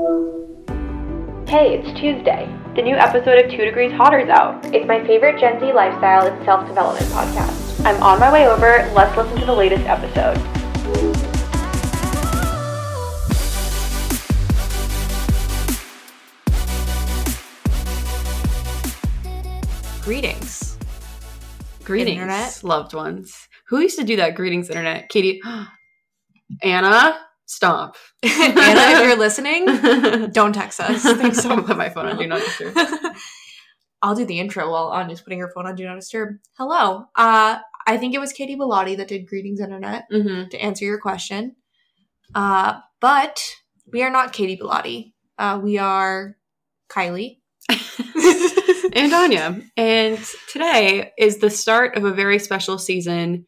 Hey, it's Tuesday. The new episode of Two Degrees Hotter's out. It's my favorite Gen Z lifestyle and self development podcast. I'm on my way over. Let's listen to the latest episode. Greetings. Greetings, Internet. loved ones. Who used to do that? Greetings, internet. Katie, Anna, stop. Anna, if you're listening, don't text us. Thanks so I'll much. put my phone on do not disturb. I'll do the intro while Anya's putting her phone on Do Not Disturb. Hello. Uh, I think it was Katie Bellotti that did Greetings Internet hmm to answer your question. Uh, but we are not Katie Bellotti. Uh, we are Kylie. and Anya. And today is the start of a very special season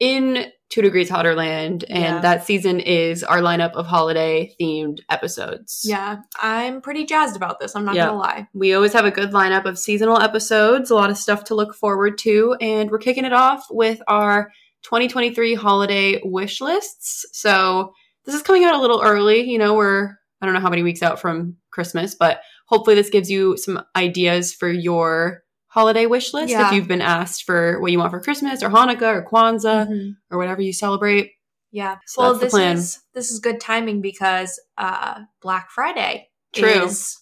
in Two Degrees Hotter Land. And Yeah. that season is our lineup of holiday themed episodes. Yeah, I'm pretty jazzed about this. I'm not Yeah. gonna lie. We always have a good lineup of seasonal episodes, a lot of stuff to look forward to, and we're kicking it off with our 2023 holiday wish lists. So this is coming out a little early. You know, we're I don't know how many weeks out from Christmas, but hopefully this gives you some ideas for your holiday wish list Yeah. if you've been asked for what you want for Christmas or Hanukkah or Kwanzaa Mhm. or whatever you celebrate. Yeah. So well, this is this is good timing because uh Black Friday True. is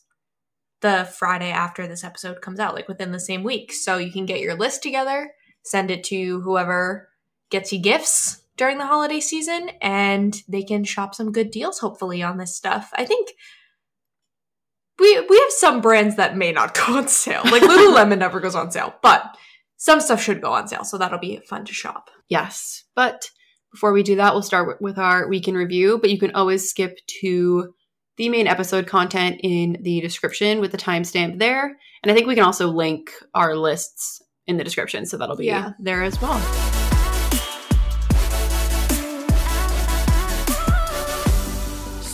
the Friday after this episode comes out, like within the same week. So you can get your list together, send it to whoever gets you gifts during the holiday season, and they can shop some good deals hopefully on this stuff. I think we we have some brands that may not go on sale. Like Lululemon never goes on sale, but some stuff should go on sale, so that'll be fun to shop. Yes. But before we do that, we'll start with- our week in review. But you can always skip to the main episode content in the description with the timestamp there. And I think we can also link our lists in the description. So that'll be Yeah. there as well.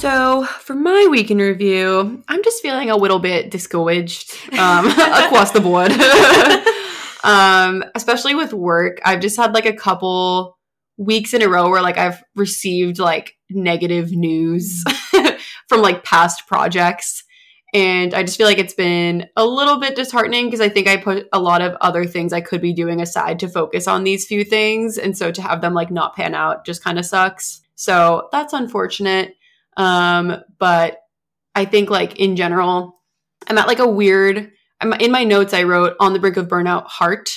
So for my week in review, I'm just feeling a little bit discouraged um, across the board. um, especially with work, I've just had like a couple weeks in a row where like I've received like negative news from like past projects. And I just feel like it's been a little bit disheartening because I think I put a lot of other things I could be doing aside to focus on these few things. And so to have them like not pan out just kind of sucks. So that's unfortunate. Um, but I think like in general, I'm at like a weird, I'm in my notes, I wrote on the brink of burnout heart.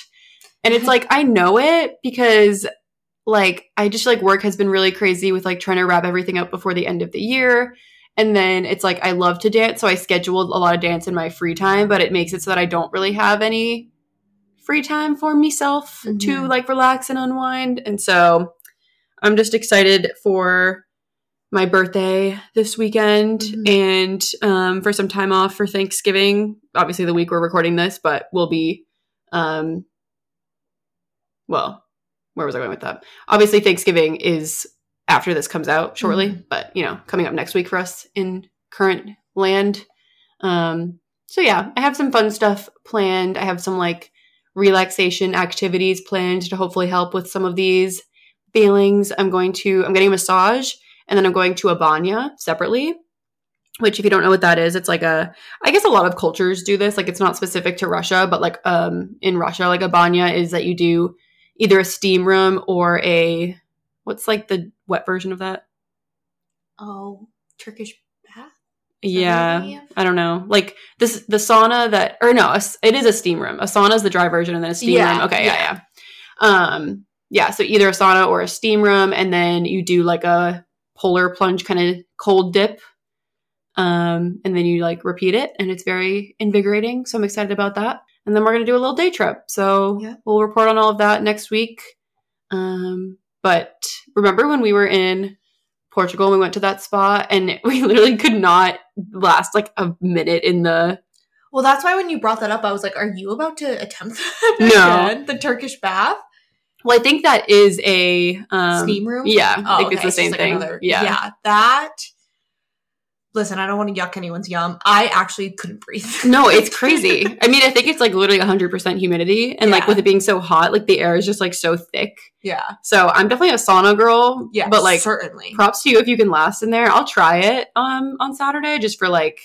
And it's like, I know it because like I just like work has been really crazy with like trying to wrap everything up before the end of the year. And then it's like I love to dance, so I scheduled a lot of dance in my free time, but it makes it so that I don't really have any free time for myself to Mhm. like relax and unwind. And so I'm just excited for my birthday this weekend Mhm. and um, for some time off for Thanksgiving. Obviously, the week we're recording this, but we'll be, um, well, where was I going with that? Obviously, Thanksgiving is after this comes out shortly, Mhm. but you know, coming up next week for us in current land. Um, so yeah, I have some fun stuff planned. I have some like relaxation activities planned to hopefully help with some of these feelings. I'm going to I'm getting a massage and then I'm going to a banya separately. Which if you don't know what that is, it's like a I guess a lot of cultures do this. Like it's not specific to Russia, but like um in Russia, like a banya is that you do either a steam room or a what's like the wet version of that? Oh, Turkish bath? Yeah. I don't know. Like this, the sauna that, or no, a it is a steam room. A sauna is the dry version, and then a steam Yeah, room. Okay, yeah. yeah. yeah, Um, yeah. So either a sauna or a steam room, and then you do like a polar plunge kind of cold dip, um, and then you like repeat it, and it's very invigorating. So I'm excited about that. And then we're gonna do a little day trip. So Yeah. we'll report on all of that next week. Um, but remember when we were in Portugal and we went to that spa and we literally could not last like a minute in the Well, that's why when you brought that up, I was like, "Are you about to attempt that No. again? The Turkish bath well i think that is a um steam room? yeah i Oh, think it's the same like thing another- yeah yeah. That listen, I don't want to yuck anyone's yum. I actually couldn't breathe. No, it's crazy. I mean, I think it's like literally 100% humidity. And like with it being so hot, like the air is just like so thick. yeah. So I'm definitely a sauna girl. Yeah. But like, certainly. props to you if you can last in there. I'll try it um on Saturday just for like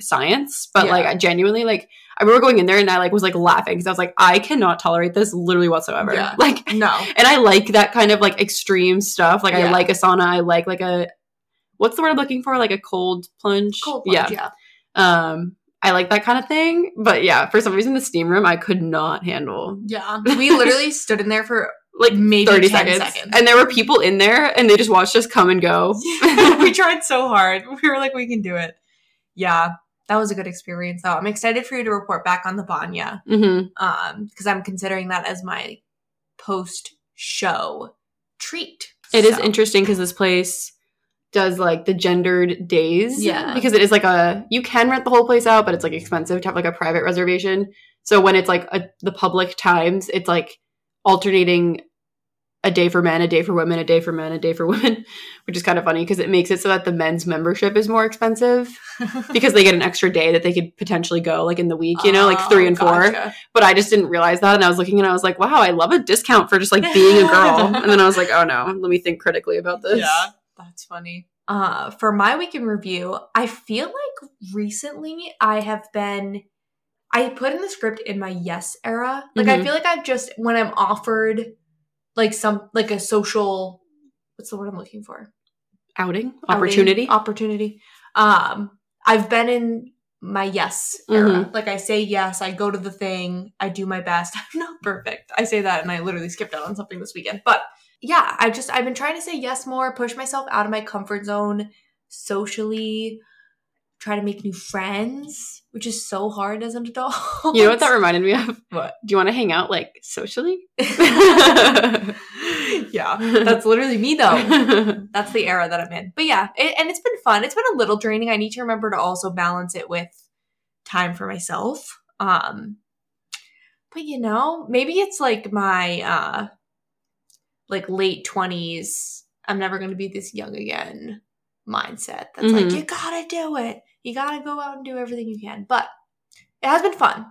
science. But Yeah. like, I genuinely like, I remember going in there and I like was like laughing because I was like, I cannot tolerate this literally whatsoever. Yeah. Like, no. and I like that kind of like extreme stuff. Like, I like a sauna. I like like a, what's the word I'm looking for? Like a cold plunge. Cold Yeah. plunge, yeah. Um, I like that kind of thing. But yeah, for some reason, the steam room I could not handle. Yeah. We literally stood in there for Like maybe 30 10 seconds. seconds. And there were people in there and they just watched us come and go. we tried so hard. We were like, we can do it. Yeah. That was a good experience though. I'm excited for you to report back on the Banya. hmm Um, because I'm considering that as my post show treat. It is So- interesting because this place does like the gendered days. Yeah. Because it is like a, you can rent the whole place out, but it's like expensive to have like a private reservation. So when it's like a, the public times, it's like alternating a day for men, a day for women, a day for men, a day for women, which is kind of funny because it makes it so that the men's membership is more expensive because they get an extra day that they could potentially go like in the week, you know, like three and four. gotcha. But I just didn't realize that. And I was looking and I was like, wow, I love a discount for just like being a girl. and then I was like, oh no, let me think critically about this. Yeah, that's funny. Uh, for my week in review, I feel like recently I have been. I put in the script in my yes era. Like I Mhm. feel like I've just when I'm offered like some like a social what's the word I'm looking for? Outing, Outing, opportunity. opportunity. Um, I've been in my yes era. Mhm. Like I say yes, I go to the thing, I do my best. I'm not perfect. I say that and I literally skipped out on something this weekend. But yeah, I just I've been trying to say yes more, push myself out of my comfort zone socially, try to make new friends, which is so hard as an adult. you know what that reminded me of? What? Do you want to hang out like socially? yeah, that's literally me though. that's the era that I'm in. But yeah, it, and it's been fun. It's been a little draining. I need to remember to also balance it with time for myself. Um but you know, maybe it's like my uh like late 20s, I'm never going to be this young again mindset. That's like Mhm. you got to do it. You got to go out and do everything you can. But it has been fun.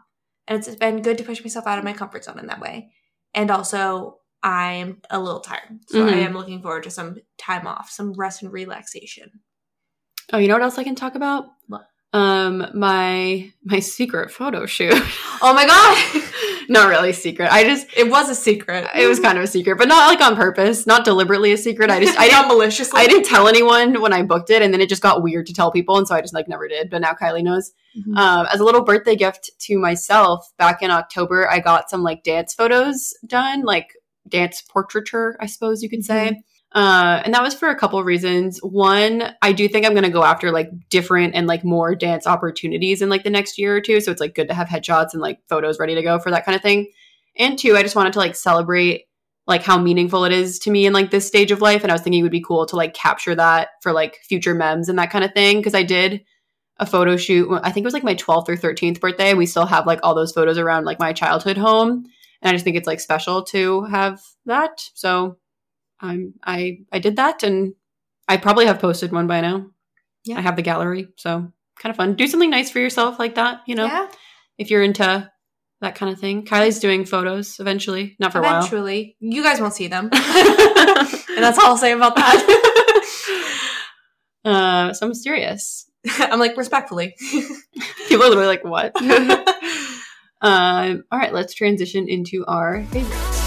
And it's been good to push myself out of my comfort zone in that way. And also I'm a little tired. So I Mhm. am looking forward to some time off, some rest and relaxation. oh, you know what else I can talk about? What? Um, my my secret photo shoot. Oh my god. not really secret. I just it was a secret. it was kind of a secret, but not like on purpose, not deliberately a secret. I just I not didn't maliciously. I didn't tell anyone when I booked it, and then it just got weird to tell people, and so I just like never did. But now Kylie knows. Mhm. Um, as a little birthday gift to myself, back in October, I got some like dance photos done, like dance portraiture, I suppose you could say. Uh, and that was for a couple reasons. One, I do think I'm going to go after like different and like more dance opportunities in like the next year or two. So it's like good to have headshots and like photos ready to go for that kind of thing. And two, I just wanted to like celebrate like how meaningful it is to me in like this stage of life. And I was thinking it would be cool to like capture that for like future memes and that kind of thing. Cause I did a photo shoot. I think it was like my 12th or 13th birthday. And we still have like all those photos around like my childhood home. And I just think it's like special to have that. So um, I I did that, and I probably have posted one by now. Yeah. I have the gallery, so kind of fun. Do something nice for yourself like that, you know, yeah, if you're into that kind of thing. Kylie's doing photos eventually, not for a while. eventually. You guys won't see them. and that's all I'll say about that. uh, so mysterious. I'm like, respectfully. People are literally like, "What?" um, all right, let's transition into our favorites.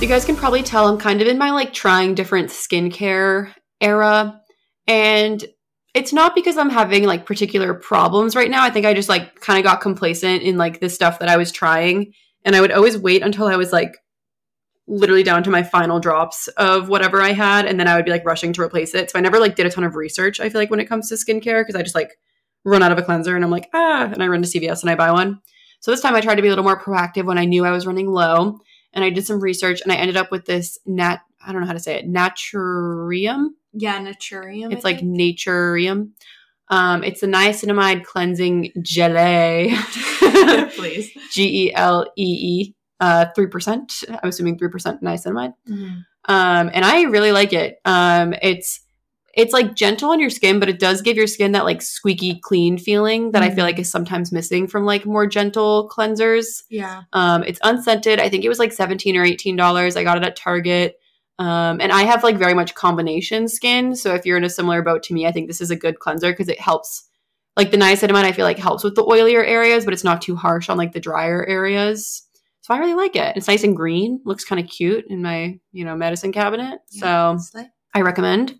You guys can probably tell I'm kind of in my like trying different skincare era. And it's not because I'm having like particular problems right now. I think I just like kind of got complacent in like the stuff that I was trying. And I would always wait until I was like literally down to my final drops of whatever I had. And then I would be like rushing to replace it. So I never like did a ton of research, I feel like, when it comes to skincare, because I just like run out of a cleanser and I'm like, ah, and I run to CVS and I buy one. So this time I tried to be a little more proactive when I knew I was running low and I did some research and I ended up with this nat I don't know how to say it naturium. yeah, Naturium. It's like naturium. Um, it's a niacinamide cleansing gelée. please. G E L E E. uh, 3%. I'm assuming 3% niacinamide. Mhm. Um, and I really like it. Um, it's it's like gentle on your skin, but it does give your skin that like squeaky clean feeling that I feel Mhm. like is sometimes missing from like more gentle cleansers. Yeah. Um, it's unscented. I think it was like 17 or 18 dollars. I got it at Target. Um, and I have like very much combination skin. So if you're in a similar boat to me, I think this is a good cleanser because it helps. Like the niacinamide, I feel like helps with the oilier areas, but it's not too harsh on like the drier areas. So I really like it. It's nice and green. Looks kind of cute in my you know medicine cabinet. So Slay. I recommend.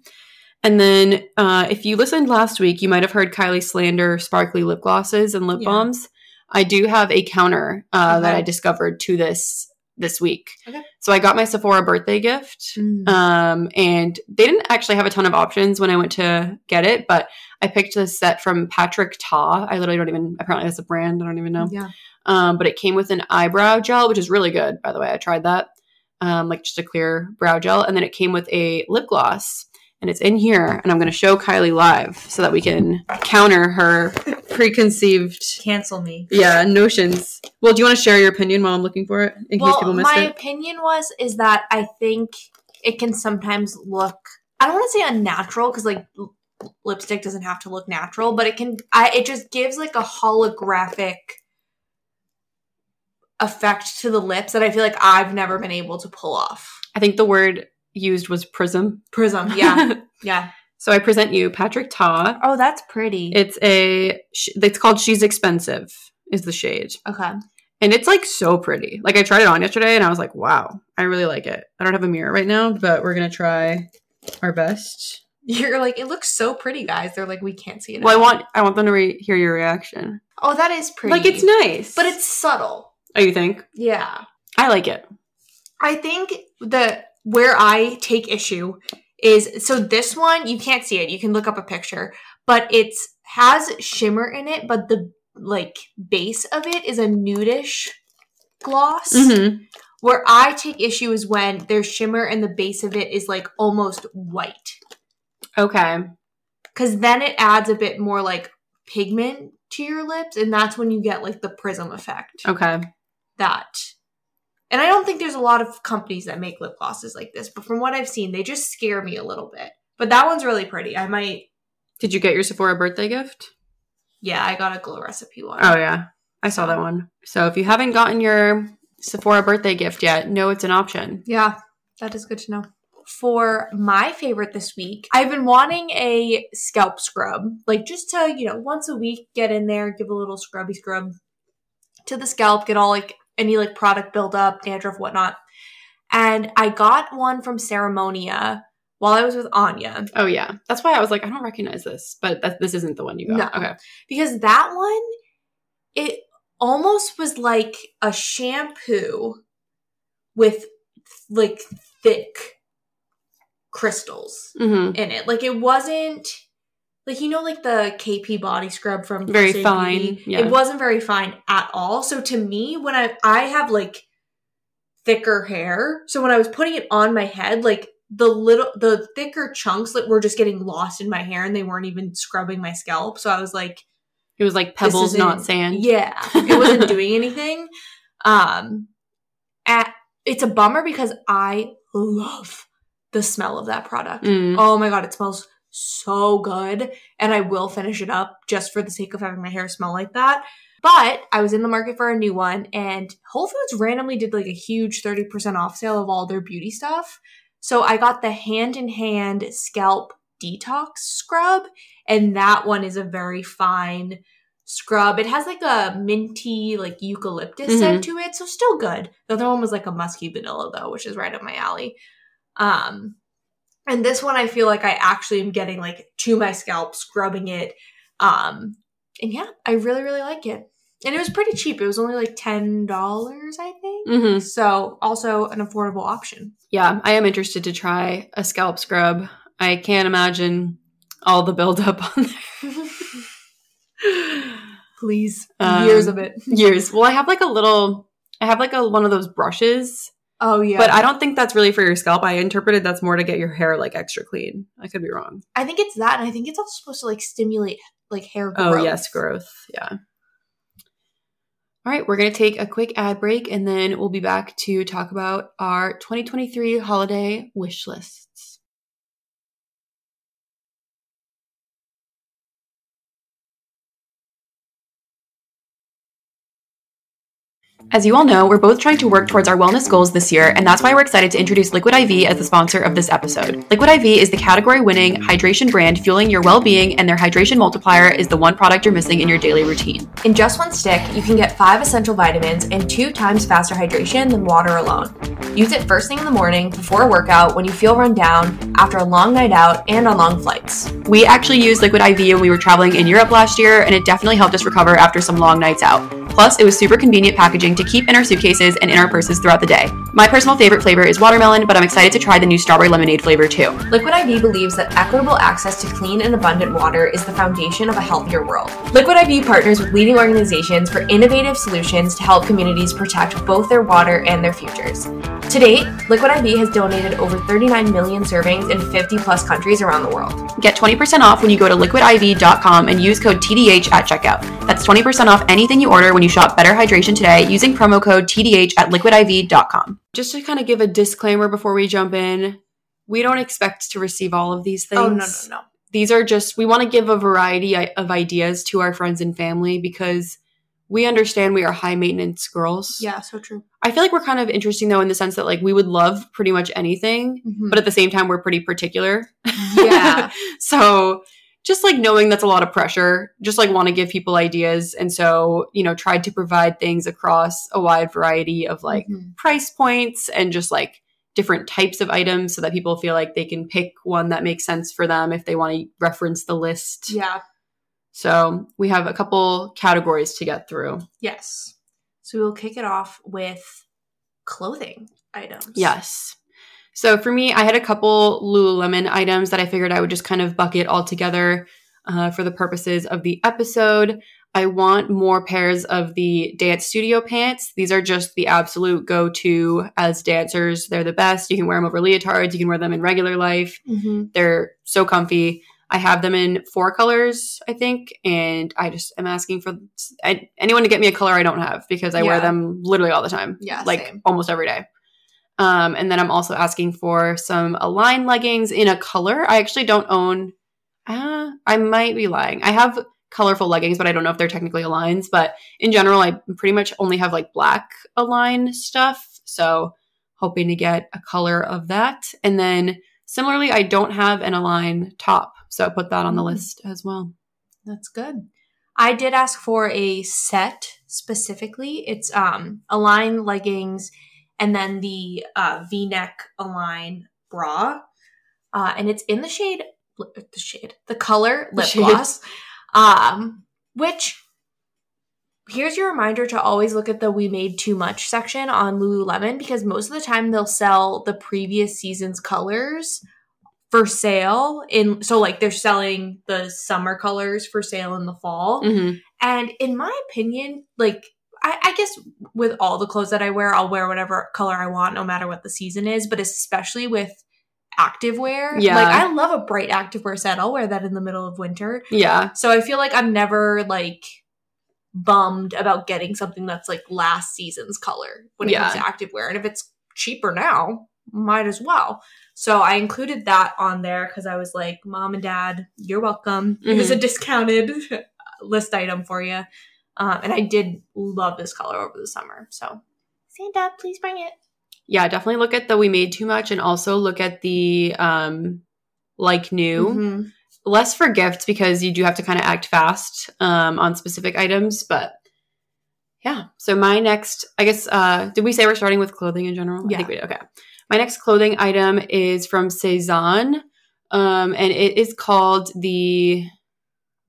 And then uh, if you listened last week, you might have heard Kylie slander sparkly lip glosses and lip Yeah. balms. I do have a counter uh, that I discovered to this this week. Okay. So I got my Sephora birthday gift. Mm. Um, and they didn't actually have a ton of options when I went to get it, but I picked a set from Patrick Ta. I literally don't even, apparently that's a brand. I don't even know. Yeah. Um, but it came with an eyebrow gel, which is really good, by the way. I tried that. Um, like just a clear brow gel. And then it came with a lip gloss. And it's in here. And I'm going to show Kylie live so that we can counter her preconceived Cancel me. yeah notions. Well, do you want to share your opinion while I'm looking for it in case well, people missed my it? opinion was is that I think it can sometimes look. I don't want to say unnatural because like l- lipstick doesn't have to look natural, but it can. I it just gives like a holographic effect to the lips that I feel like I've never been able to pull off. I think the word used was prism. Prism, yeah, yeah. so I present you Patrick Ta. Oh, that's pretty. It's a. It's called She's Expensive. Is the shade. okay. And it's like so pretty. Like I tried it on yesterday and I was like, wow, I really like it. I don't have a mirror right now, but we're gonna try our best. You're like, it looks so pretty, guys. They're like, we can't see it. Well, I want I want them to re- hear your reaction. Oh, that is pretty. Like it's nice, but it's subtle. Oh, you think? Yeah. I like it. I think the where I take issue is so this one you can't see it. You can look up a picture, but it's has shimmer in it, but the like base of it is a nudish gloss. Mm-hmm. Where I take issue is when there's shimmer and the base of it is like almost white. Okay. Cause then it adds a bit more like pigment to your lips, and that's when you get like the prism effect. Okay. that. And I don't think there's a lot of companies that make lip glosses like this, but from what I've seen, they just scare me a little bit. But that one's really pretty. I might, Did you get your Sephora birthday gift? yeah, I got a glow recipe one. Oh yeah, I saw that one. So if you haven't gotten your Sephora birthday gift yet, know it's an option. Yeah, that is good to know. For my favorite this week, I've been wanting a scalp scrub, like just to, you know, once a week get in there, give a little scrubby scrub to the scalp, get all like any like product buildup, dandruff, whatnot. And I got one from Ceremonia while I was with Anya. Oh yeah, that's why I was like, I don't recognize this, but that, this isn't the one you got. No. Okay. because that one it almost was like a shampoo with like thick crystals Mm-hmm. in it like it wasn't like you know like the kp body scrub from Very fine, yeah. it wasn't very fine at all so to me when i i have like thicker hair so when i was putting it on my head like the little the thicker chunks that were just getting lost in my hair and they weren't even scrubbing my scalp so i was like It was like pebbles, not sand. Yeah, it wasn't doing anything. Um, at, it's a bummer because I love the smell of that product. Mm. Oh my god, it smells so good, and I will finish it up just for the sake of having my hair smell like that. But I was in the market for a new one, and Whole Foods randomly did like a huge 30% off sale of all their beauty stuff. So I got the hand in hand scalp detox scrub, and that one is a very fine scrub. It has like a minty, like eucalyptus scent to it, so still good. The other one was like a musky vanilla though, which is right up my alley. Um, and this one I feel like I actually am getting like to my scalp, scrubbing it. Um, and yeah, I really, really like it. And it was pretty cheap. It was only like ten dollars, I think. hmm So also an affordable option. Yeah, I am interested to try a scalp scrub. I can't imagine all the buildup on there. Please, Um, years of it. Years. Well, I have like a little. I have like a one of those brushes, Oh yeah, but I don't think that's really for your scalp. I interpreted that's more to get your hair like extra clean. I could be wrong. I think it's that, and I think it's also supposed to like stimulate like hair Oh growth. yes, growth. Yeah. All right, we're going to take a quick ad break and then we'll be back to talk about our 2023 holiday wish lists. As you all know, we're both trying to work towards our wellness goals this year, and that's why we're excited to introduce Liquid IV as the sponsor of this episode. Liquid IV is the category winning hydration brand fueling your well being, and their hydration multiplier is the one product you're missing in your daily routine. In just one stick, you can get five essential vitamins and two times faster hydration than water alone. Use it first thing in the morning, before a workout, when you feel run down, after a long night out, and on long flights. We actually used Liquid IV when we were traveling in Europe last year, and it definitely helped us recover after some long nights out. Plus, it was super convenient packaging to keep in our suitcases and in our purses throughout the day. My personal favorite flavor is watermelon, but I'm excited to try the new strawberry lemonade flavor too. Liquid IV believes that equitable access to clean and abundant water is the foundation of a healthier world. Liquid IV partners with leading organizations for innovative solutions to help communities protect both their water and their futures. To date, Liquid IV has donated over 39 million servings in 50 plus countries around the world. Get 20% off when you go to liquidiv.com and use code TDH at checkout. That's 20% off anything you order when you shop Better Hydration today using promo code TDH at liquidiv.com. Just to kind of give a disclaimer before we jump in, we don't expect to receive all of these things. Oh, no, no, no. These are just, we want to give a variety of ideas to our friends and family because we understand we are high maintenance girls. Yeah, so true. I feel like we're kind of interesting though in the sense that like we would love pretty much anything, Mhm. but at the same time we're pretty particular. Yeah. so just like knowing that's a lot of pressure, just like want to give people ideas and so, you know, tried to provide things across a wide variety of like Mhm. price points and just like different types of items so that people feel like they can pick one that makes sense for them if they want to reference the list. Yeah. So, we have a couple categories to get through. Yes. So we'll kick it off with clothing items. Yes. So for me, I had a couple Lululemon items that I figured I would just kind of bucket all together uh, for the purposes of the episode. I want more pairs of the dance studio pants. These are just the absolute go to as dancers. They're the best. You can wear them over leotards, you can wear them in regular life. hmm They're so comfy. I have them in four colors, I think, and I just am asking for I, anyone to get me a color I don't have because I wear them literally all the time Yeah, like same. almost every day. Um, and then I'm also asking for some Align leggings in a color. I actually don't own. Uh, I might be lying. I have colorful leggings, but I don't know if they're technically Aligns. But in general, I pretty much only have like black Align stuff. So hoping to get a color of that. And then similarly, I don't have an Align top, so I put that on the Mm. list as well. That's good. I did ask for a set specifically. It's um Align leggings and then the uh, V-neck Align bra, uh, and it's in the shade the shade the color lip shade. gloss, um, which. Here's your reminder to always look at the We Made Too Much section on Lululemon because most of the time they'll sell the previous season's colors for sale in so like they're selling the summer colors for sale in the fall hmm and in my opinion like I, I guess with all the clothes that i wear i'll wear whatever color i want no matter what the season is but especially with activewear Yeah. like i love a bright activewear set i'll wear that in the middle of winter Yeah. so i feel like i'm never like bummed about getting something that's like last season's color when it Yeah. comes to activewear and if it's cheaper now might as well so I included that on there because I was like, Mom and Dad, you're welcome. It was a mm-hmm. discounted list item for you. Um, and I did love this color over the summer. So, Santa, please bring it. Yeah, definitely look at the we made too much and also look at the um like new. Mhm. Less for gifts because you do have to kind of act fast um on specific items, but yeah. So my next I guess uh did we say we're starting with clothing in general? I Yeah. think we did. Okay. My next clothing item is from Sézane. Um and it is called the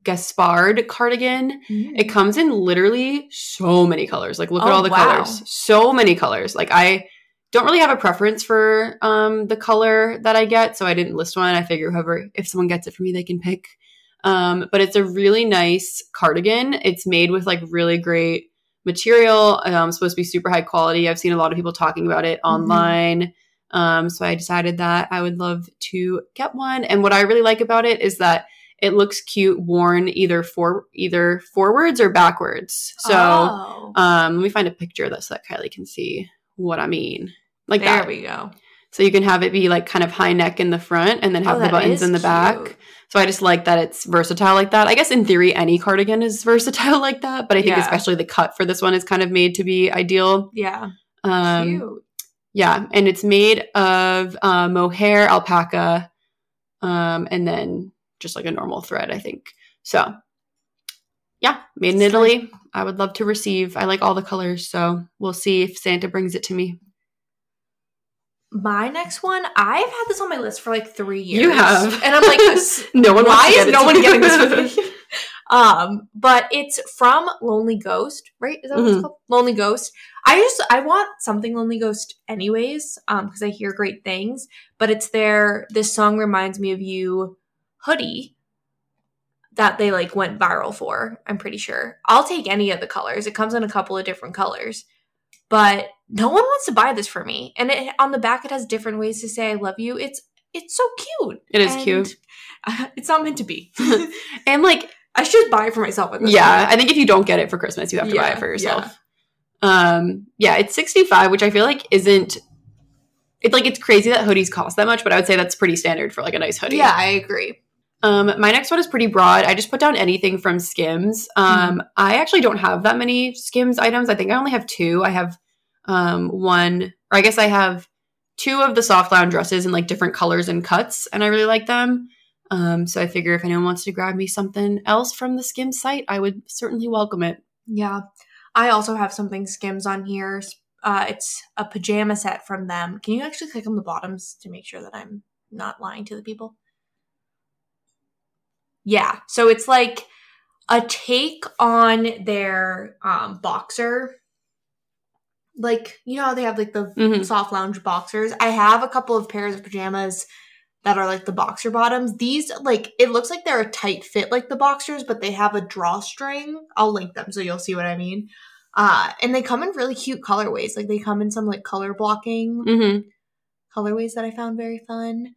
Gaspard cardigan. It comes in literally so many colors. Like look at Oh, all the wow. colors. So many colors. Like I don't really have a preference for um the color that I get, so I didn't list one. I figure whoever if someone gets it for me, they can pick. Um, but it's a really nice cardigan. It's made with like really great material. Um, supposed to be super high quality. I've seen a lot of people talking about it online. Um, so I decided that I would love to get one. And what I really like about it is that it looks cute worn either for either forwards or backwards. So oh, um, let me find a picture of this so that Kylie can see what I mean. Like there that. we go. So you can have it be like kind of high neck in the front and then have Oh, the buttons in the back. So I just like that it's versatile like that. I guess in theory any cardigan is versatile like that, but I think Yeah. especially the cut for this one is kind of made to be ideal. Yeah, Um cute. yeah, and it's made of uh, mohair, alpaca, um, and then just like a normal thread, I think. So, yeah, made in Italy. I would love to receive. I like all the colors, so we'll see if Santa brings it to me. My next one, I've had this on my list for like three years. You have. and I'm like, No one. why wants to get is no one getting this for me? um, but it's from Lonely Ghost, right? Is that what Mhm. it's called? Lonely Ghost. I just I want something Lonely Ghost anyways, um, because I hear great things. But it's their this song reminds me of you hoodie that they like went viral for. I'm pretty sure. I'll take any of the colors. It comes in a couple of different colors, but no one wants to buy this for me. And it, on the back, it has different ways to say I love you. It's it's so cute. It is And, cute. uh, it's not meant to be. And like, I should buy it for myself. Yeah, point. I think if you don't get it for Christmas, you have to buy it for yourself. Um, yeah, it's 65, which I feel like isn't it's like it's crazy that hoodies cost that much, but I would say that's pretty standard for like a nice hoodie. yeah, I agree. Um, my next one is pretty broad. I just put down anything from Skims. Um, I actually don't have that many Skims items. I think I only have two. I have um one, or I guess I have two of the soft lounge dresses in like different colors and cuts, and I really like them. Um, so I figure if anyone wants to grab me something else from the Skims site, I would certainly welcome it. Yeah, I also have something Skims on here. Uh, it's a pajama set from them. Can you actually click on the bottoms to make sure that I'm not lying to the people? Yeah, so it's like a take on their um, boxer. Like you know how they have like the Mhm. soft lounge boxers. I have a couple of pairs of pajamas that are like the boxer bottoms. These like it looks like they're a tight fit like the boxers, but they have a drawstring. I'll link them so you'll see what I mean. Uh, and they come in really cute colorways. Like they come in some like color blocking Mm-hmm. colorways that I found very fun.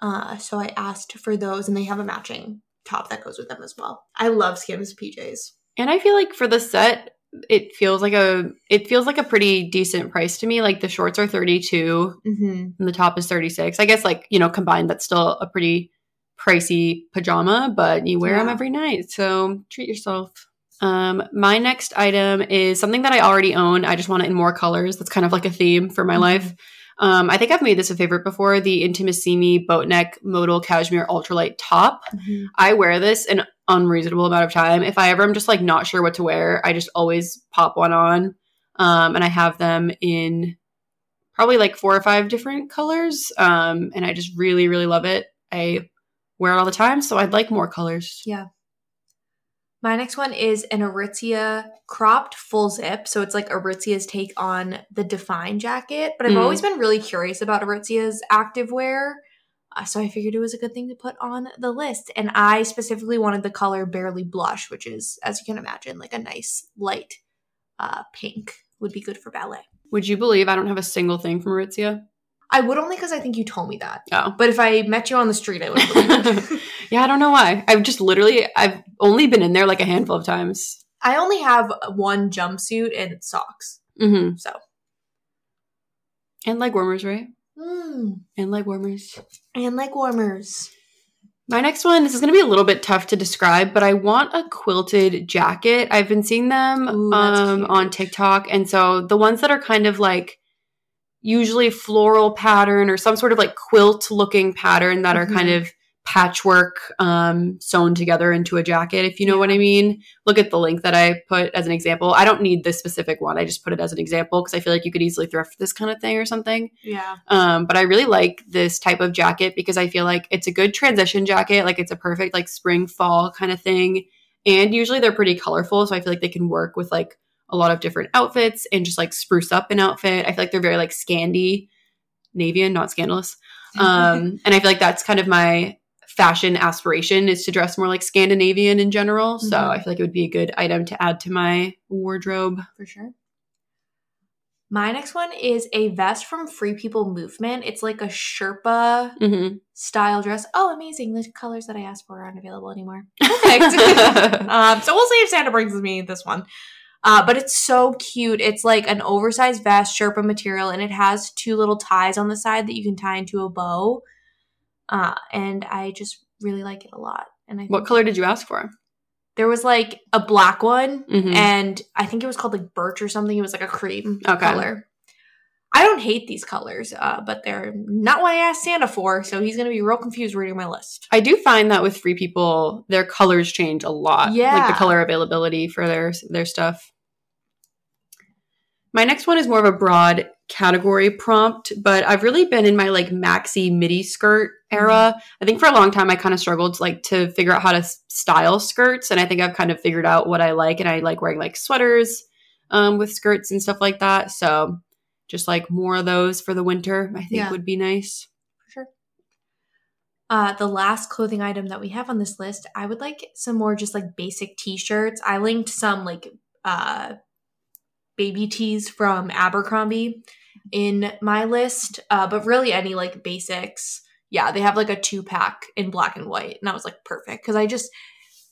Uh, so I asked for those, and they have a matching top that goes with them as well. I love Skims PJs. And I feel like for the set, it feels like a it feels like a pretty decent price to me. Like the shorts are 32 Mm-hmm. and the top is 36. I guess like, you know, combined that's still a pretty pricey pajama, but you wear them every night. So treat yourself. Um, my next item is something that I already own. I just want it in more colors. That's kind of like a theme for my Mhm. life. Um, I think I've made this a favorite before. The Intimissimi boat neck modal cashmere ultralight top. I wear this an unreasonable amount of time. If I ever am just like not sure what to wear, I just always pop one on. Um, and I have them in probably like four or five different colors. Um, and I just really, really love it. I wear it all the time, so I'd like more colors. Yeah. My next one is an Aritzia cropped full zip. So it's like Aritzia's take on the Define jacket. But I've Mm. always been really curious about Aritzia's activewear. Uh, so I figured it was a good thing to put on the list. And I specifically wanted the color Barely Blush, which is, as you can imagine, like a nice light uh, pink. Would be good for ballet. Would you believe I don't have a single thing from Aritzia? I would only because I think you told me that. Oh. But if I met you on the street, I would believe yeah, I don't know why. I've just literally I've only been in there like a handful of times. I only have one jumpsuit and socks. Mm-hmm. So. And leg warmers, right? Mm. And leg warmers. And leg warmers. My next one, this is going to be a little bit tough to describe, but I want a quilted jacket. I've been seeing them Ooh, um, on TikTok. And so the ones that are kind of like usually floral pattern or some sort of like quilt looking pattern that are kind Mhm. of patchwork um, sewn together into a jacket, if you know what I mean. Look at the link that I put as an example. I don't need this specific one. I just put it as an example because I feel like you could easily thrift this kind of thing or something. Yeah. Um, but I really like this type of jacket because I feel like it's a good transition jacket. Like it's a perfect like spring fall kind of thing. And usually they're pretty colorful, so I feel like they can work with like a lot of different outfits and just like spruce up an outfit. I feel like they're very like Scandi, Navian, not scandalous. Um, and I feel like that's kind of my fashion aspiration is to dress more like Scandinavian in general. So Mhm. I feel like it would be a good item to add to my wardrobe. for sure. My next one is a vest from Free People Movement. It's like a Sherpa hmm style dress. Oh, amazing. The colors that I asked for aren't available anymore. Perfect. um, so we'll see if Santa brings me this one. Uh, but it's so cute. It's like an oversized vest, Sherpa material, and it has two little ties on the side that you can tie into a bow. Uh, and I just really like it a lot. And I what color did you ask for? There was like a black one, Mhm. and I think it was called like birch or something. It was like a cream Okay. color. I don't hate these colors, uh, but they're not what I asked Santa for, so he's gonna be real confused reading my list. I do find that with free people, their colors change a lot. Yeah, like the color availability for their their stuff. My next one is more of a broad category prompt, but I've really been in my like maxi midi skirt era. I think for a long time I kind of struggled to, like to figure out how to style skirts, and I think I've kind of figured out what I like, and I like wearing like sweaters um, with skirts and stuff like that. So just like more of those for the winter, I think Yeah. would be nice. For sure. Uh, the last clothing item that we have on this list, I would like some more just like basic t-shirts. I linked some like uh baby tees from Abercrombie in my list, uh, but really any like basics. Yeah, they have like a two pack in black and white, and I was like perfect because I just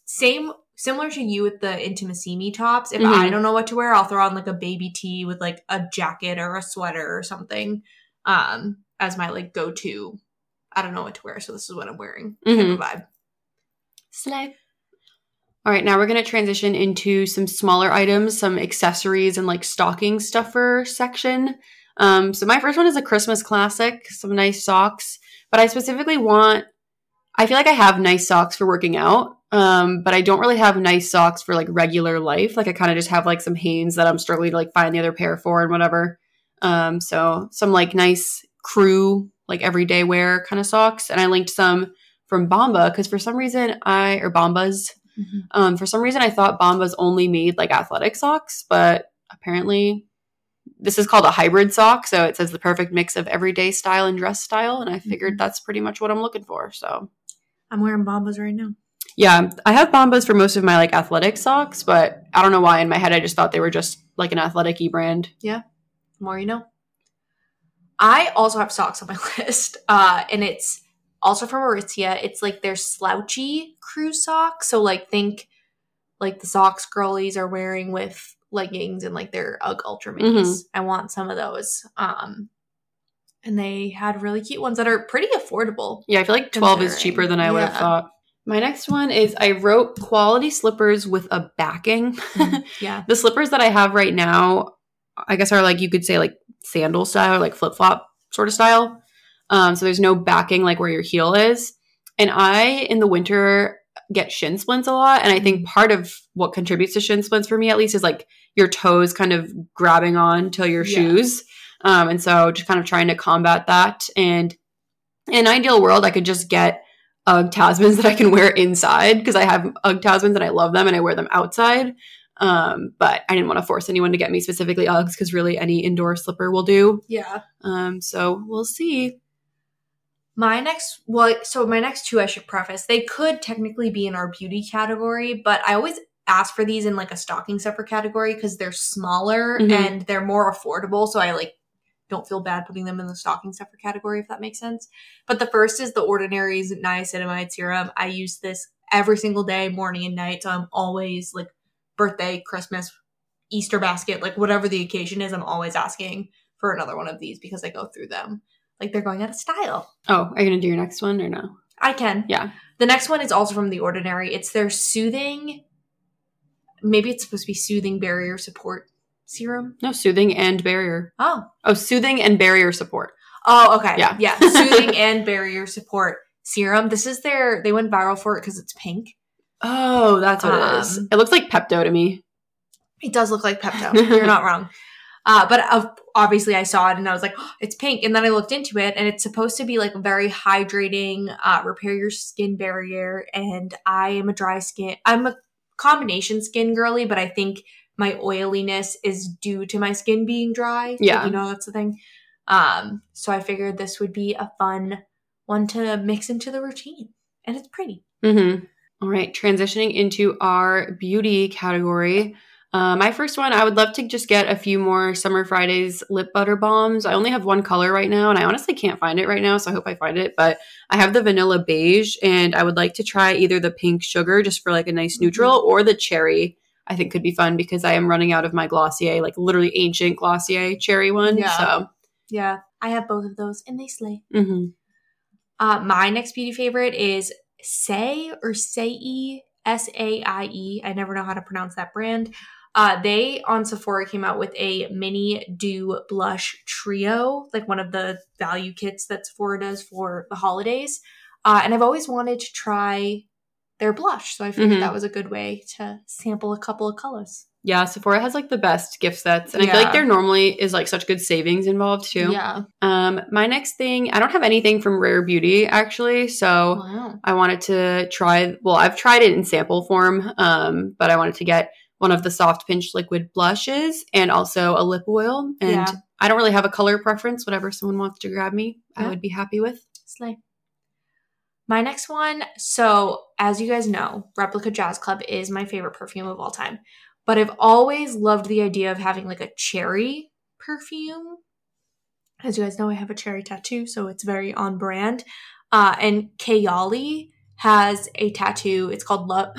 same similar to you with the Intimissimi tops. If Mhm. I don't know what to wear, I'll throw on like a baby tee with like a jacket or a sweater or something um as my like go to. I don't know what to wear, so this is what I'm wearing. type Mhm. of vibe. Slay. All right, now we're going to transition into some smaller items, some accessories and like stocking stuffer section. Um, so my first one is a Christmas classic, some nice socks, but I specifically want I feel like I have nice socks for working out, um, but I don't really have nice socks for like regular life. Like I kind of just have like some Hanes that I'm struggling to like find the other pair for and whatever. Um, so some like nice crew, like everyday wear kind of socks. And I linked some from Bomba because for some reason I or Bombas, um, for some reason I thought Bombas only made like athletic socks, but apparently this is called a hybrid sock. So it says the perfect mix of everyday style and dress style, and I figured Mhm. that's pretty much what I'm looking for. So I'm wearing bombas right now. Yeah, I have Bombas for most of my like athletic socks, but I don't know why in my head I just thought they were just like an athletic brand. Yeah. More you know. I also have socks on my list, uh, and it's also from Aritzia. It's like their slouchy crew socks. So like think like the socks girlies are wearing with leggings and like their UGG Ultra Minis. I want some of those. Um, and they had really cute ones that are pretty affordable. Yeah, I feel like 12 is cheaper than I would have thought. My next one is I wrote quality slippers with a backing. yeah. the slippers that I have right now, I guess are like you could say like sandal style, or like flip flop sort of style. Um, so there's no backing like where your heel is. And I in the winter get shin splints a lot, and I think part of what contributes to shin splints for me at least is like your toes kind of grabbing on to your Yeah. shoes. Um, and so just kind of trying to combat that. And in an ideal world, I could just get UGG Tasmans that I can wear inside because I have UGG Tasmans and I love them and I wear them outside. Um, but I didn't want to force anyone to get me specifically Uggs because really any indoor slipper will do. Yeah. Um, so we'll see. My next, well, so my next two, I should preface, they could technically be in our beauty category, but I always ask for these in like a stocking stuffer category because they're smaller Mhm. and they're more affordable. So I like don't feel bad putting them in the stocking stuffer category, if that makes sense. But the first is the Ordinary's niacinamide serum. I use this every single day, morning and night. So I'm always like birthday, Christmas, Easter basket, like whatever the occasion is, I'm always asking for another one of these because I go through them. Like they're going out of style. Oh, are you gonna do your next one or no? I can. Yeah. The next one is also from The Ordinary. It's their soothing, maybe it's supposed to be soothing barrier support serum. No, soothing and barrier. Oh. Oh, soothing and barrier support. Oh, okay. Yeah. Yeah. Soothing and barrier support serum. This is their, they went viral for it because it's pink. Oh, that's what it is. Um, It looks like Pepto to me. It does look like Pepto. You're not wrong. Uh, but obviously, I saw it and I was like, oh, it's pink. And then I looked into it, and it's supposed to be like very hydrating, uh, repair your skin barrier. And I am a dry skin. I'm a combination skin girly, but I think my oiliness is due to my skin being dry. Like, Yeah. you know that's the thing. Um, so I figured this would be a fun one to mix into the routine, and it's pretty. Mm-hmm. All right, transitioning into our beauty category. Uh, my first one, I would love to just get a few more Summer Fridays lip butter bombs. I only have one color right now, and I honestly can't find it right now, so I hope I find it. But I have the vanilla beige, and I would like to try either the pink sugar just for like a nice neutral, or the cherry. I think could be fun because I am running out of my Glossier, like literally ancient Glossier cherry one. Yeah. So, Yeah, I have both of those, and they slay. mhm. Uh, my next beauty favorite is Say or Saie, S A I E. I never know how to pronounce that brand. Uh, they on Sephora came out with a mini dew blush trio, like one of the value kits that Sephora does for the holidays. Uh, and I've always wanted to try their blush, so I figured Mhm. that was a good way to sample a couple of colors. yeah, Sephora has like the best gift sets, and I feel like there normally is like such good savings involved too. Yeah. Um, my next thing, I don't have anything from Rare Beauty actually, so Wow. I wanted to try. Well, I've tried it in sample form, um, but I wanted to get one of the soft pinch liquid blushes and also a lip oil. And Yeah. I don't really have a color preference. Whatever someone wants to grab me, I would be happy with. Slay. My next one, so as you guys know, Replica Jazz Club is my favorite perfume of all time. But I've always loved the idea of having like a cherry perfume. As you guys know, I have a cherry tattoo, so it's very on brand. Uh, and Kayali has a tattoo. It's called Love,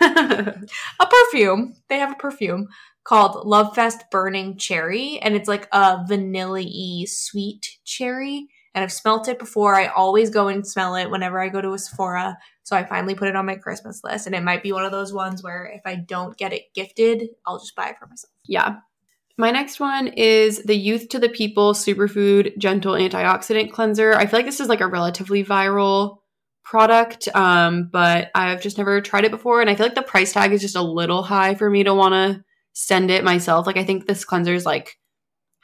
a perfume. They have a perfume called Love Fest Burning Cherry, and it's like a vanilla-y sweet cherry. And I've smelt it before. I always go and smell it whenever I go to a Sephora. So I finally put it on my Christmas list. And it might be one of those ones where if I don't get it gifted, I'll just buy it for myself. yeah. My next one is the Youth to the People Superfood Gentle Antioxidant Cleanser. I feel like this is like a relatively viral product, um, but I've just never tried it before. And I feel like the price tag is just a little high for me to want to send it myself. Like, I think this cleanser is like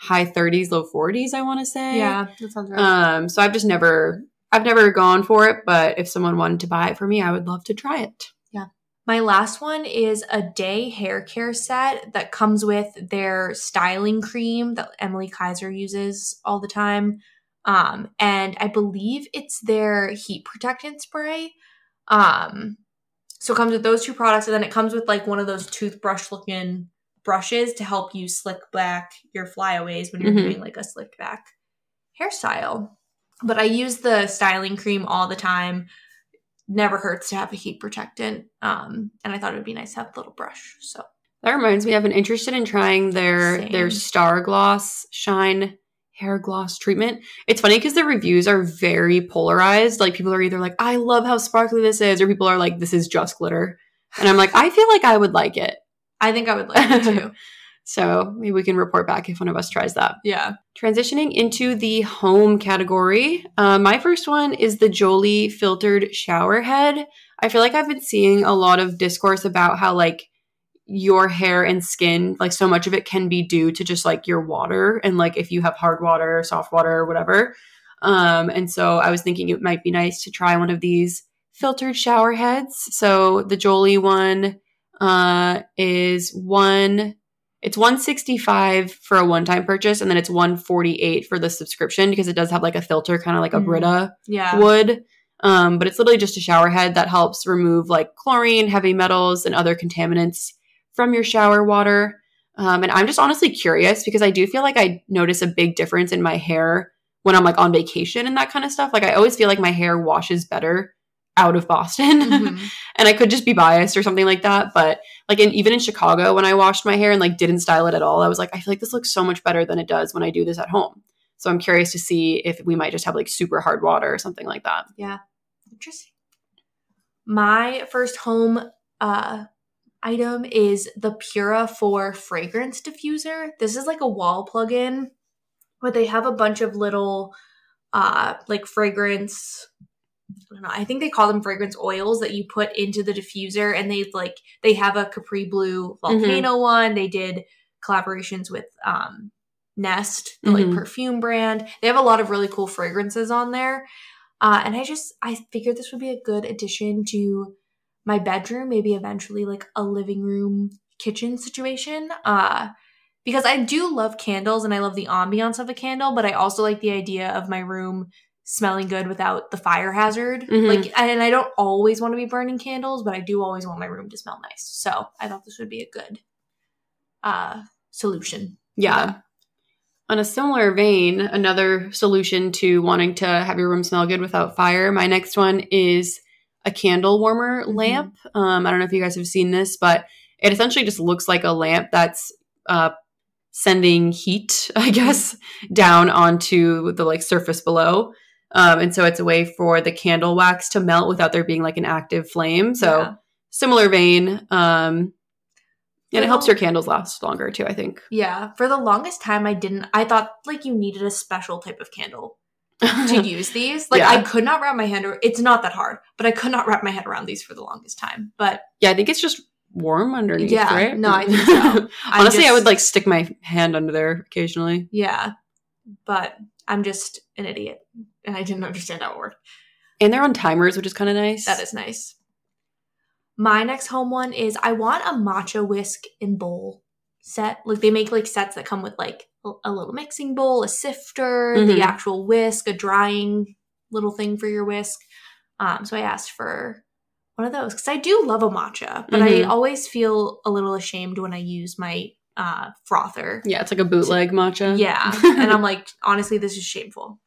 high 30s, low 40s, I want to say. Yeah, that sounds Um, so I've just never, I've never gone for it, but if someone wanted to buy it for me, I would love to try it. Yeah. My last one is a day hair care set that comes with their styling cream that Emily Kaiser uses all the time. Um, and I believe it's their heat protectant spray. Um, so it comes with those two products, and then it comes with like one of those toothbrush looking brushes to help you slick back your flyaways when you're Mhm. doing like a slicked back hairstyle. But I use the styling cream all the time never hurts to have a heat protectant. Um, and I thought it would be nice to have a little brush. So That reminds me, I've been interested in trying their Same. their Star Gloss Shine hair gloss treatment. It's funny because the reviews are very polarized. Like people are either like, "I love how sparkly this is," or people are like, "This is just glitter." And I'm like, I feel like I would like it. I think I would like it too. So maybe we can report back if one of us tries that. yeah. Transitioning into the home category, uh, my first one is the Jolie filtered shower head. I feel like I've been seeing a lot of discourse about how like your hair and skin, like so much of it can be due to just like your water and like if you have hard water, soft water, or whatever. Um, and so I was thinking it might be nice to try one of these filtered shower heads. So the Jolie one uh, is one it's 165 for a one-time purchase and then it's 148 for the subscription because it does have like a filter kind of like a Mhm. brita Yeah. would um, but it's literally just a shower head that helps remove like chlorine heavy metals and other contaminants from your shower water um, and i'm just honestly curious because i do feel like i notice a big difference in my hair when i'm like on vacation and that kind of stuff like i always feel like my hair washes better out of boston Mhm. and I could just be biased or something like that. But like, in, even in Chicago, when I washed my hair and like didn't style it at all, I was like, I feel like this looks so much better than it does when I do this at home. So I'm curious to see if we might just have like super hard water or something like that. Yeah. Interesting. My first home uh, item is the Pura 4 fragrance diffuser. This is like a wall plug-in, but they have a bunch of little uh, like fragrance. I don't know. I think they call them fragrance oils that you put into the diffuser, and they like they have a Capri Blue volcano one. They did collaborations with um, Nest, the Mhm. like perfume brand. They have a lot of really cool fragrances on there. Uh, and I just I figured this would be a good addition to my bedroom, maybe eventually like a living room kitchen situation. Uh, because I do love candles and I love the ambiance of a candle, but I also like the idea of my room smelling good without the fire hazard. Mhm. Like, and I don't always want to be burning candles, but I do always want my room to smell nice. So I thought this would be a good uh, solution. Yeah. On a similar vein, another solution to wanting to have your room smell good without fire, my next one is a candle warmer Mhm. lamp. Um, I don't know if you guys have seen this, but it essentially just looks like a lamp that's uh, sending heat, I guess, down onto the like surface below. Um, and so it's a way for the candle wax to melt without there being like an active flame. So Yeah. similar vein. Um, and it helps your candles last longer too, I think. Yeah, for the longest time, I didn't. I thought like you needed a special type of candle to use these. Like Yeah. I could not wrap my hand. Or, it's not that hard, but I could not wrap my head around these for the longest time. But Yeah, I think it's just warm underneath, Yeah, right? no, I think so. Honestly, I just- would like stick my hand under there occasionally. yeah, but I'm just an idiot, and I didn't understand how it worked. And they're on timers, which is kind of nice. That is nice. My next home one is I want a matcha whisk and bowl set. Like they make like sets that come with like a- little mixing bowl, a sifter, Mhm. the actual whisk, a drying little thing for your whisk. Um, so I asked for one of those because I do love a matcha, but I Mhm. always feel a little ashamed when I use my uh, frother. Yeah, it's like a bootleg matcha. Yeah, and I'm like, honestly, this is shameful.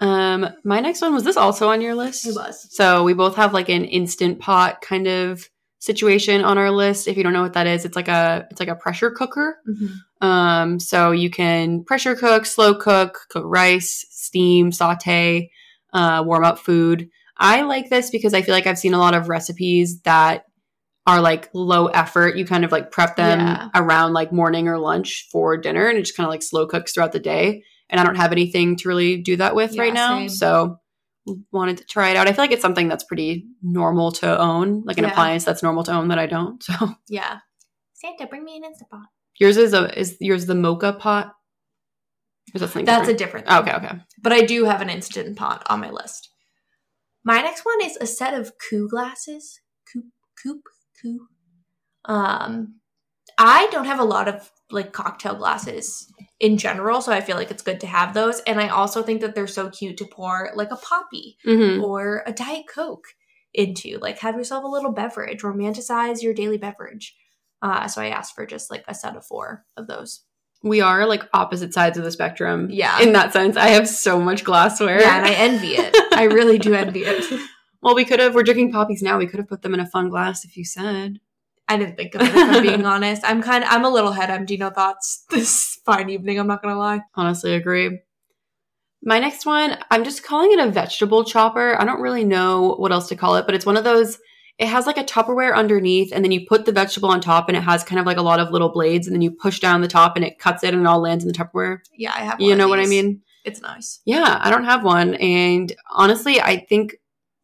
Um, my next one was this also on your list? It was. So we both have like an instant pot kind of situation on our list. If you don't know what that is, it's like a it's like a pressure cooker. Mhm. Um, so you can pressure cook, slow cook, cook rice, steam, saute, uh, warm up food. I like this because I feel like I've seen a lot of recipes that are like low effort. You kind of like prep them Yeah. around like morning or lunch for dinner and it just kind of like slow cooks throughout the day. And I don't have anything to really do that with Yeah, right now. same. So wanted to try it out. I feel like it's something that's pretty normal to own, like an Yeah. appliance that's normal to own that I don't. So Yeah. Santa, bring me an instant pot. yours is a is yours the moka pot? Is that something That's a different? different. thing. okay, okay. but I do have an instant pot on my list. My next one is a set of coup glasses. Coupe, coupe, coup. Um, I don't have a lot of like cocktail glasses in general, so I feel like it's good to have those. And I also think that they're so cute to pour like a Poppi hmm or a diet coke into. Like, have yourself a little beverage, romanticize your daily beverage. Uh, so I asked for just like a set of four of those. We are like opposite sides of the spectrum. Yeah. In that sense, I have so much glassware. Yeah, and I envy it. I really do envy it. well, we could have. We're drinking poppies now. We could have put them in a fun glass if you said. I didn't think of it. If I'm being honest, I'm kind of I'm a little head empty. No thoughts this fine evening. I'm not gonna lie. Honestly, agree. My next one, I'm just calling it a vegetable chopper. I don't really know what else to call it, but it's one of those. It has like a Tupperware underneath, and then you put the vegetable on top, and it has kind of like a lot of little blades, and then you push down the top, and it cuts it, and it all lands in the Tupperware. Yeah, I have. You know what I mean? It's nice. Yeah, I don't have one. And honestly, I think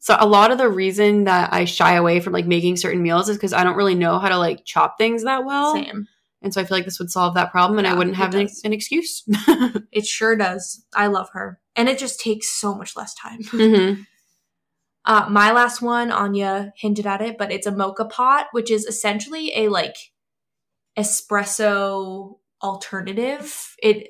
so. A lot of the reason that I shy away from like making certain meals is because I don't really know how to like chop things that well. Same. And so I feel like this would solve that problem and I wouldn't have an, an excuse. It sure does. I love her, and it just takes so much less time. Mhm. Uh, my last one, Anya hinted at it, but it's a moka pot, which is essentially a like espresso alternative. It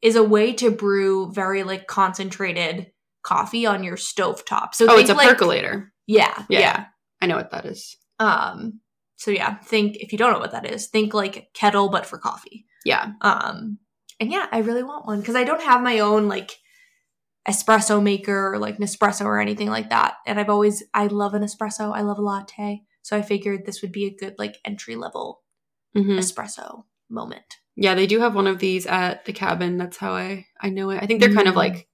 is a way to brew very like concentrated coffee on your stovetop. So Oh, think, it's a like- percolator. Yeah, Yeah. yeah. I know what that is. Um, so yeah, think if you don't know what that is, think like kettle but for coffee. Yeah. Um, and yeah, I really want one because I don't have my own like espresso maker or like Nespresso or anything like that. And I've always I love an espresso. I love a latte. So I figured this would be a good like entry level hmm espresso moment. Yeah, they do have one of these at the cabin. That's how I I know it. I think they're kind of Mm. like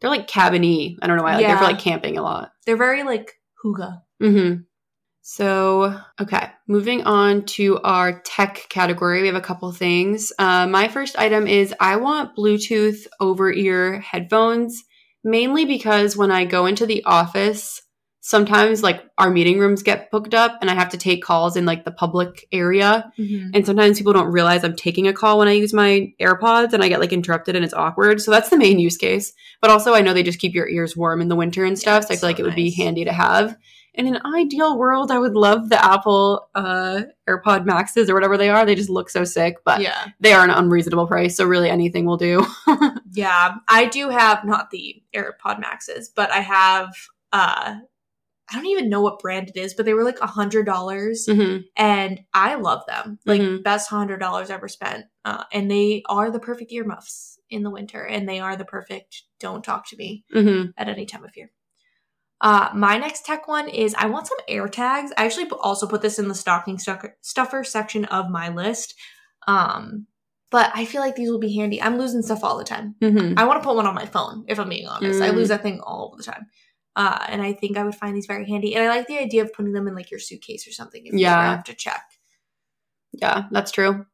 they're like cabiny. I don't know why. Like they're for like camping a lot. They're very like hygge. Mm-hmm. So, okay, moving on to our tech category, we have a couple things. Uh, my first item is I want Bluetooth over ear headphones, mainly because when I go into the office, sometimes like our meeting rooms get booked up and I have to take calls in like the public area. And sometimes people don't realize I'm taking a call when I use my AirPods and I get like interrupted and it's awkward. So that's the main use case. But also, I know they just keep your ears warm in the winter and stuff. so I feel like so it would be handy to have. In an ideal world, I would love the Apple uh, AirPod Maxes or whatever they are. They just look so sick, but yeah. they are an unreasonable price. So really, anything will do. Yeah. I do have not the AirPod Maxes, but I have uh I don't even know what brand it is, but they were like a hundred dollars, Mhm. and I love them. Like Mhm. best hundred dollars ever spent. Uh, and they are the perfect earmuffs in the winter, and they are the perfect "don't talk to me" Mhm. at any time of year. Uh, my next tech one is I want some air tags. I actually also put this in the stocking stucker, stuffer section of my list. Um, but I feel like these will be handy. I'm losing stuff all the time. Mhm. I want to put one on my phone, if I'm being honest. I Mm. lose that thing all the time. Uh, and I think I would find these very handy. And I like the idea of putting them in like your suitcase or something if you Yeah. ever have to check. Yeah, that's true.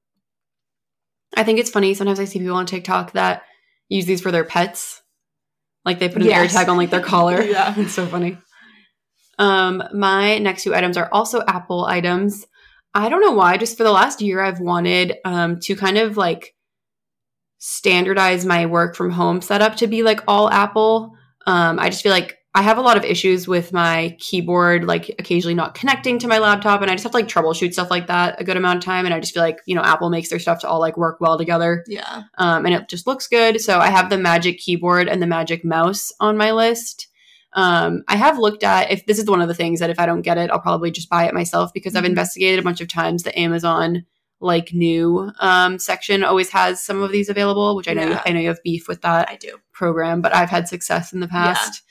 I think it's funny. Sometimes I see people on TikTok that use these for their pets. Like they put an Yes. AirTag on like their collar. Yeah. it's so funny. Um, my next two items are also Apple items. I don't know why. Just for the last year, I've wanted um to kind of like standardize my work from home setup to be like all Apple. Um, I just feel like I have a lot of issues with my keyboard, like occasionally not connecting to my laptop, and I just have to like troubleshoot stuff like that a good amount of time. And I just feel like you know Apple makes their stuff to all like work well together, Yeah. um, and it just looks good. So I have the Magic Keyboard and the Magic Mouse on my list. Um, I have looked at if this is one of the things that if I don't get it, I'll probably just buy it myself because I've Mhm. investigated a bunch of times the Amazon like new um, section always has some of these available, which I know Yeah. I know you have beef with that I do. program, but I've had success in the past.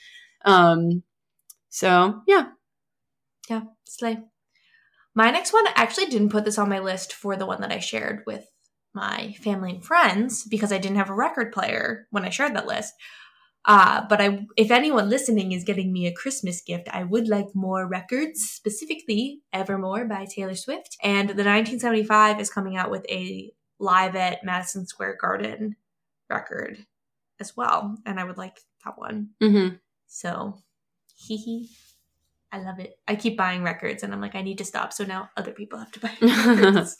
Um, so yeah, Yeah. Slay. My next one, I actually didn't put this on my list for the one that I shared with my family and friends because I didn't have a record player when I shared that list. Uh, but I, if anyone listening is getting me a Christmas gift, I would like more records, specifically Evermore by Taylor Swift. And the 1975 is coming out with a live at Madison Square Garden record as well. And I would like that one. hmm So, hee hee. I love it. I keep buying records and I'm like, I need to stop. So now other people have to buy records.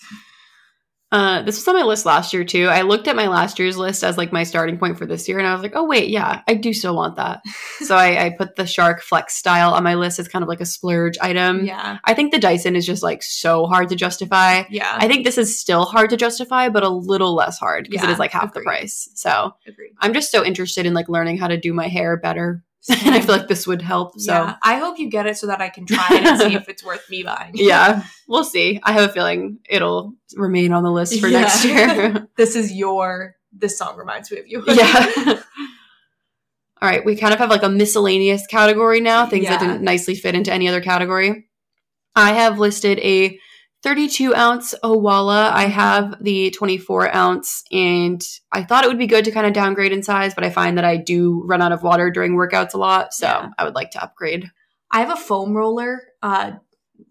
Uh, this was on my list last year too. I looked at my last year's list as like my starting point for this year, and I was like, oh wait, yeah, I do still want that. so I, I put the Shark Flex style on my list as kind of like a splurge item. yeah. I think the Dyson is just like so hard to justify. Yeah. I think this is still hard to justify, but a little less hard because it Yeah, is like half the price. So agree. I'm just so interested in like learning how to do my hair better. and I feel like this would help. So yeah. I hope you get it so that I can try it and see if it's worth me buying. yeah, we'll see. I have a feeling it'll remain on the list for Yeah. next year. This is your, this song reminds me of you. yeah. All right, we kind of have like a miscellaneous category now, things that didn't nicely fit into any other category. I have listed a 32 ounce Owala. I have the 24 ounce, and I thought it would be good to kind of downgrade in size, but I find that I do run out of water during workouts a lot, so Yeah. I would like to upgrade. I have a foam roller. Uh,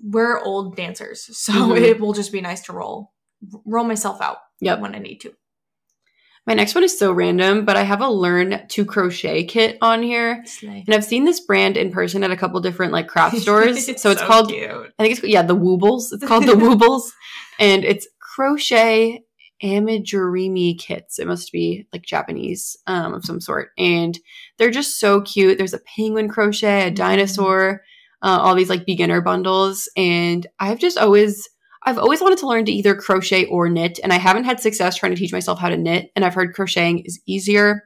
we're old dancers, so Mhm. it will just be nice to roll, roll myself out Yep. when I need to. My next one is so random, but I have a learn to crochet kit on here. And I've seen this brand in person at a couple different like craft stores. so it's called cute. I think it's yeah, the Woobles. It's called the Woobles, and it's crochet amigurumi kits. It must be like Japanese um, of some sort, and they're just so cute. There's a penguin crochet, a Mhm. dinosaur, uh, all these like beginner bundles, and I've just always. I've always wanted to learn to either crochet or knit, and I haven't had success trying to teach myself how to knit. And I've heard crocheting is easier,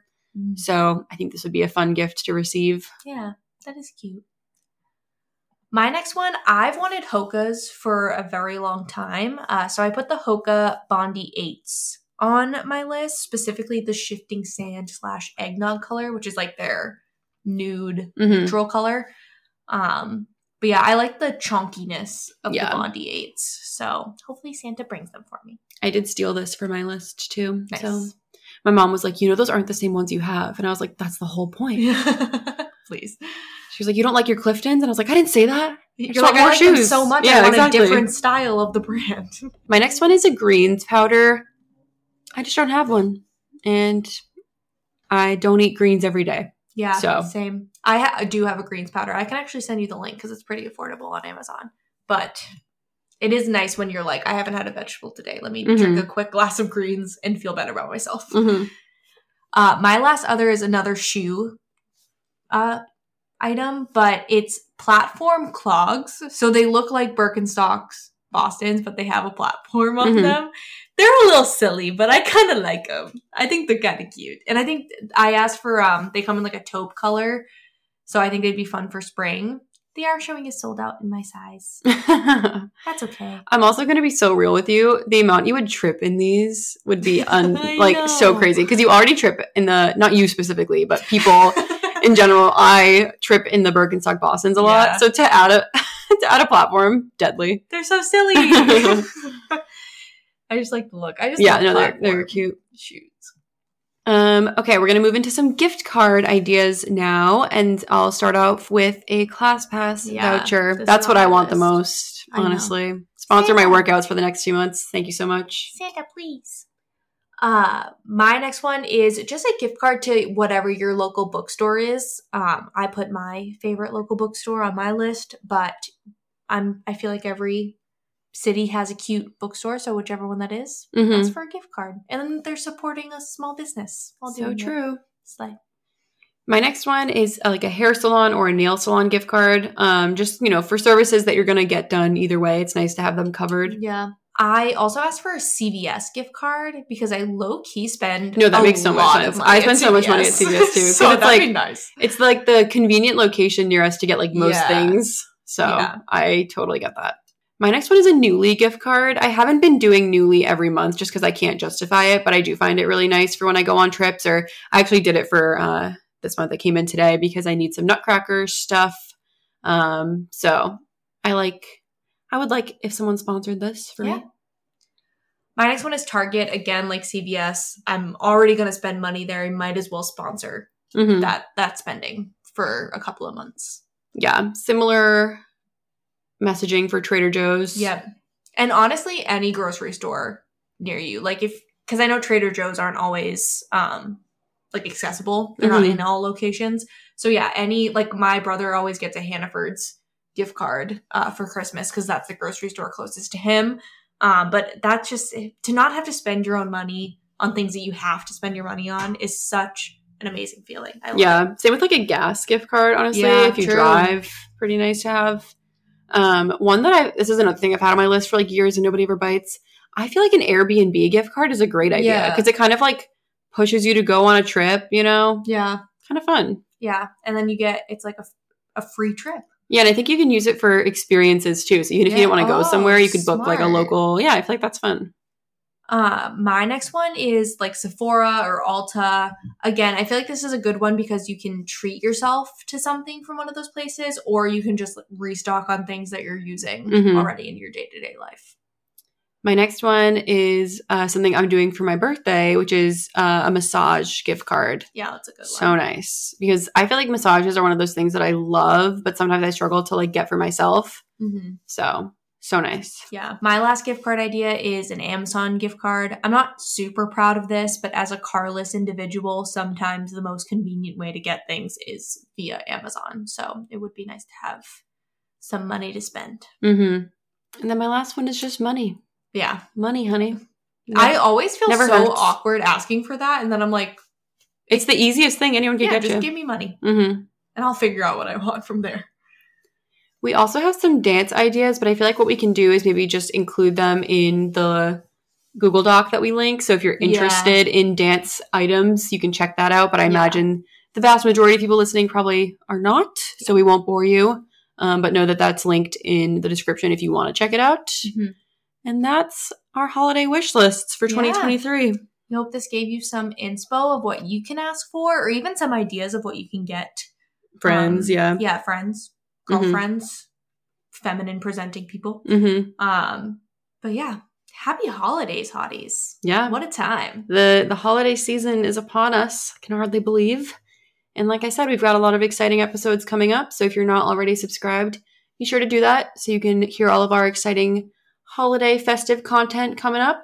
so I think this would be a fun gift to receive. Yeah, that is cute. My next one, I've wanted Hoka's for a very long time. Uh, so I put the Hoka Bondi 8s on my list, specifically the shifting sand slash eggnog color, which is like their nude hmm neutral color. Um, but yeah, I like the chunkiness of Yeah. the Bondi 8s. So hopefully Santa brings them for me. I did steal this for my list too. Nice. So my mom was like, you know, those aren't the same ones you have. And I was like, that's the whole point. Please. She was like, you don't like your Cliftons? And I was like, I didn't say that. You're like, want I more like them shoes. so much. Yeah, I want exactly. a different style of the brand. My next one is a greens powder. I just don't have one. And I don't eat greens every day. Yeah, So- same. I, ha- I do have a greens powder. I can actually send you the link because it's pretty affordable on Amazon. But it is nice when you're like, I haven't had a vegetable today. Let me drink Mhm. a quick glass of greens and feel better about myself. Mm-hmm. Uh, my last other is another shoe uh, item, but it's platform clogs. So they look like Birkenstocks, Boston's, but they have a platform on Mhm. them. They're a little silly, but I kind of like them. I think they're kind of cute. And I think I asked for, um, they come in like a taupe color. So I think they'd be fun for spring. the hour showing is sold out in my size. That's okay. I'm also going to be so real with you. The amount you would trip in these would be un- like so crazy because you already trip in the not you specifically, but people in general. I trip in the Birkenstock Boston's a lot. Yeah. So to add a to add a platform, deadly. They're so silly. I just like the look. I just Yeah, no, they're they're cute. shoes. Um, okay, we're gonna move into some gift card ideas now, and I'll start off with a class pass Yeah, voucher. That's what I want the most, honestly. Sponsor my workouts for the next few months. Thank you so much. Santa, please. Uh, my next one is just a gift card to whatever your local bookstore is. Um, I put my favorite local bookstore on my list, but I'm I feel like every city has a cute bookstore, so whichever one that is, Mhm. that's for a gift card. And then they're supporting a small business while So doing it. true. Slay. My next one is uh, like a hair salon or a nail salon gift card. Um, just you know, for services that you're gonna get done either way, it's nice to have them covered. Yeah. I also asked for a CVS gift card because I low key spend. No, that a makes so much sense. I spend so much money at CVS, too. so it's like- nice. It's like the convenient location near us to get like most Yeah. things. So Yeah. I totally get that. My next one is a Nuuly gift card. I haven't been doing Nuuly every month just because I can't justify it, but I do find it really nice for when I go on trips. Or I actually did it for uh, this month that came in today because I need some Nutcracker stuff. Um, so I like. I would like if someone sponsored this for Yeah. me. My next one is Target. Again, like CVS. I'm already going to spend money there. I might as well sponsor Mhm. that that spending for a couple of months. Yeah, similar messaging for Trader Joe's. Yep. And honestly, any grocery store near you, like if because I know Trader Joe's aren't always um like accessible. They're not Mhm. in all locations. So yeah, any like my brother always gets a Hannaford's gift card uh, for Christmas because that's the grocery store closest to him. Um, but that's just to not have to spend your own money on things that you have to spend your money on is such an amazing feeling. I love it. Yeah, same with like a gas gift card. Honestly, Yeah, if you true. drive, pretty nice to have. Um, one that I this is another thing I've had on my list for like years and nobody ever bites. I feel like an Airbnb gift card is a great idea Yeah. because it kind of like pushes you to go on a trip. You know, Yeah. kind of fun. Yeah. And then you get it's like a, a free trip. Yeah, and I think you can use it for experiences too. So even if you Yeah. didn't want to go Oh, somewhere, you could book like a local. Yeah, I feel like that's fun. Uh, my next one is like Sephora or Ulta. Again, I feel like this is a good one because you can treat yourself to something from one of those places, or you can just restock on things that you're using Mhm. already in your day to day life. My next one is uh, something I'm doing for my birthday, which is uh, a massage gift card. Yeah, that's a good one. so nice because I feel like massages are one of those things that I love, but sometimes I struggle to like get for myself. hmm So so nice. Yeah, my last gift card idea is an Amazon gift card. I'm not super proud of this, but as a carless individual, sometimes the most convenient way to get things is via Amazon. So it would be nice to have some money to spend. Mm-hmm. And then my last one is just money, Yeah, money, honey. I always feel so hurts. awkward asking for that, and then I'm like, it's the easiest thing anyone can yeah, get just you. give me money, mm-hmm. and I'll figure out what I want from there. We also have some dance ideas, but I feel like what we can do is maybe just include them in the Google Doc that we link. So if you're Yeah. interested in dance items, you can check that out. But I Yeah. imagine the vast majority of people listening probably are not, so we won't bore you. Um, but know that that's linked in the description if you want to check it out. Mhm. And that's our holiday wish lists for Yeah. 2023. We hope this gave you some inspo of what you can ask for, or even some ideas of what you can get. Friends, Um, yeah. yeah, friends, Mhm. girlfriends, feminine presenting people. Mm-hmm. Um, but yeah, happy holidays, hotties! Yeah. What a time! the the holiday season is upon us. I can hardly believe. And like I said, we've got a lot of exciting episodes coming up. So if you're not already subscribed, be sure to do that so you can hear all of our exciting holiday festive content coming up.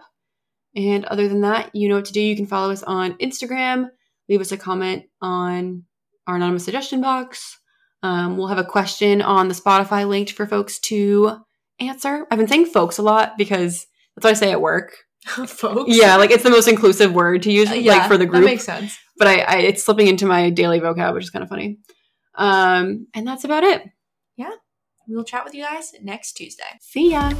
And other than that, you know what to do. You can follow us on Instagram, leave us a comment on our anonymous suggestion box. Um, we'll have a question on the Spotify linked for folks to answer. I've been saying folks a lot because that's what I say at work. folks. Yeah, like it's the most inclusive word to use uh, yeah, like for the group. That makes sense. But I, I it's slipping into my daily vocab, which is kind of funny. Um, and that's about it. Yeah. We'll chat with you guys next Tuesday. See ya.